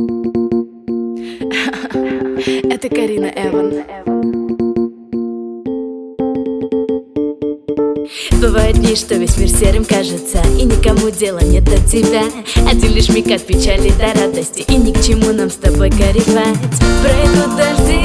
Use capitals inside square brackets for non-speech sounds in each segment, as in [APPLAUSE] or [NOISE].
[LAUGHS] Это Карина Эван. Бывает дни, что весь мир серым кажется И никому дела нет до тебя. Один лишь миг от печали до радости И ни к чему нам с тобой горевать. Пройдут дожди,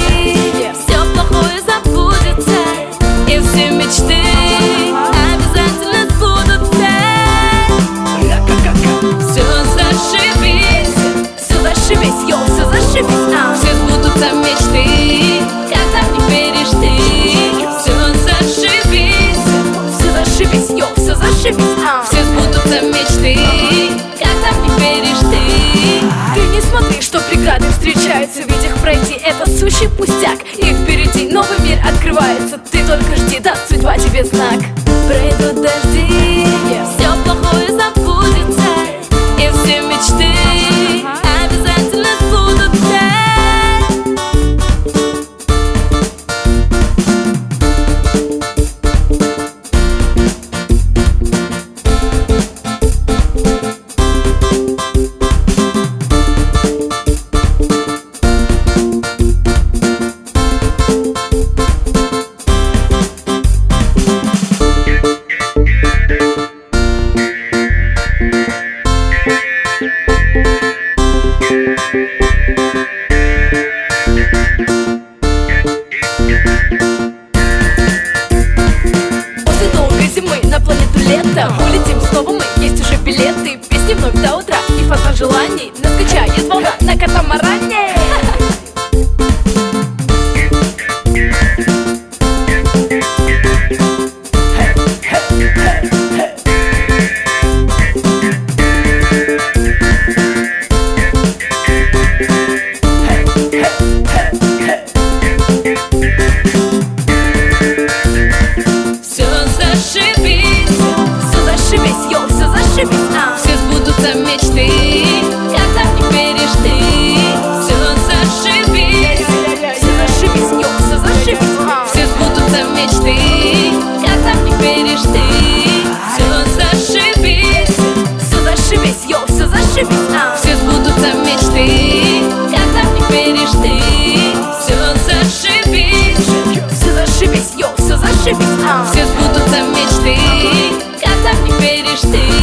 это сущий пустяк. И впереди новый мир открывается. Ты только жди, даст судьба тебе знак. Дожди После долгой зимы на планету лето. Улетим снова мы, есть уже билеты. Песни вновь до утра и фонтан желаний. Нас волна на катамаране. Hey. мечты. Как там не пережды Все зашибись. Все зашибись, йо, все зашибись а. Все сбудутся мечты. Как там не пережды Все зашибись. Все зашибись, йо, все зашибись а. Все сбудутся мечты. Как там не пережды